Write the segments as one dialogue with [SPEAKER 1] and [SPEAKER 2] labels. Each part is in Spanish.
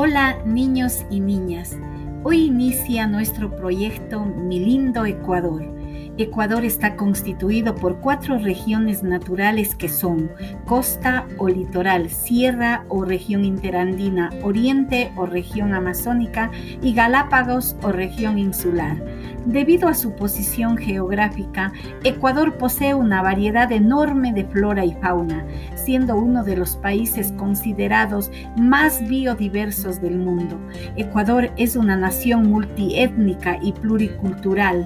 [SPEAKER 1] Hola niños y niñas, hoy inicia nuestro proyecto Mi lindo Ecuador. Ecuador está constituido por cuatro regiones naturales que son costa o litoral, sierra o región interandina, oriente o región amazónica y Galápagos o región insular. Debido a su posición geográfica, Ecuador posee una variedad enorme de flora y fauna, siendo uno de los países considerados más biodiversos del mundo. Ecuador es una nación multiétnica y pluricultural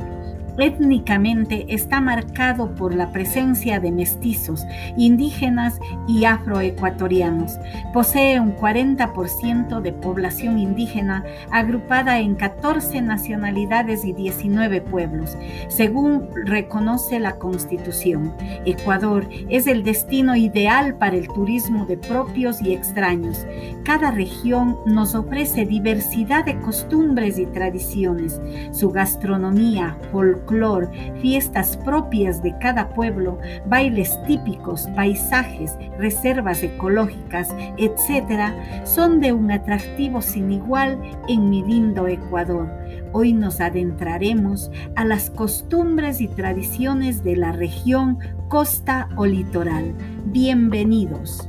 [SPEAKER 1] étnicamente está marcado por la presencia de mestizos, indígenas y afroecuatorianos. Posee un 40% de población indígena agrupada en 14 nacionalidades y 19 pueblos, según reconoce la Constitución. Ecuador es el destino ideal para el turismo de propios y extraños. Cada región nos ofrece diversidad de costumbres y tradiciones. Su gastronomía, folclore, fiestas propias de cada pueblo, bailes típicos, paisajes, reservas ecológicas, etc., son de un atractivo sin igual en mi lindo Ecuador. Hoy nos adentraremos a las costumbres y tradiciones de la región costa o litoral. Bienvenidos.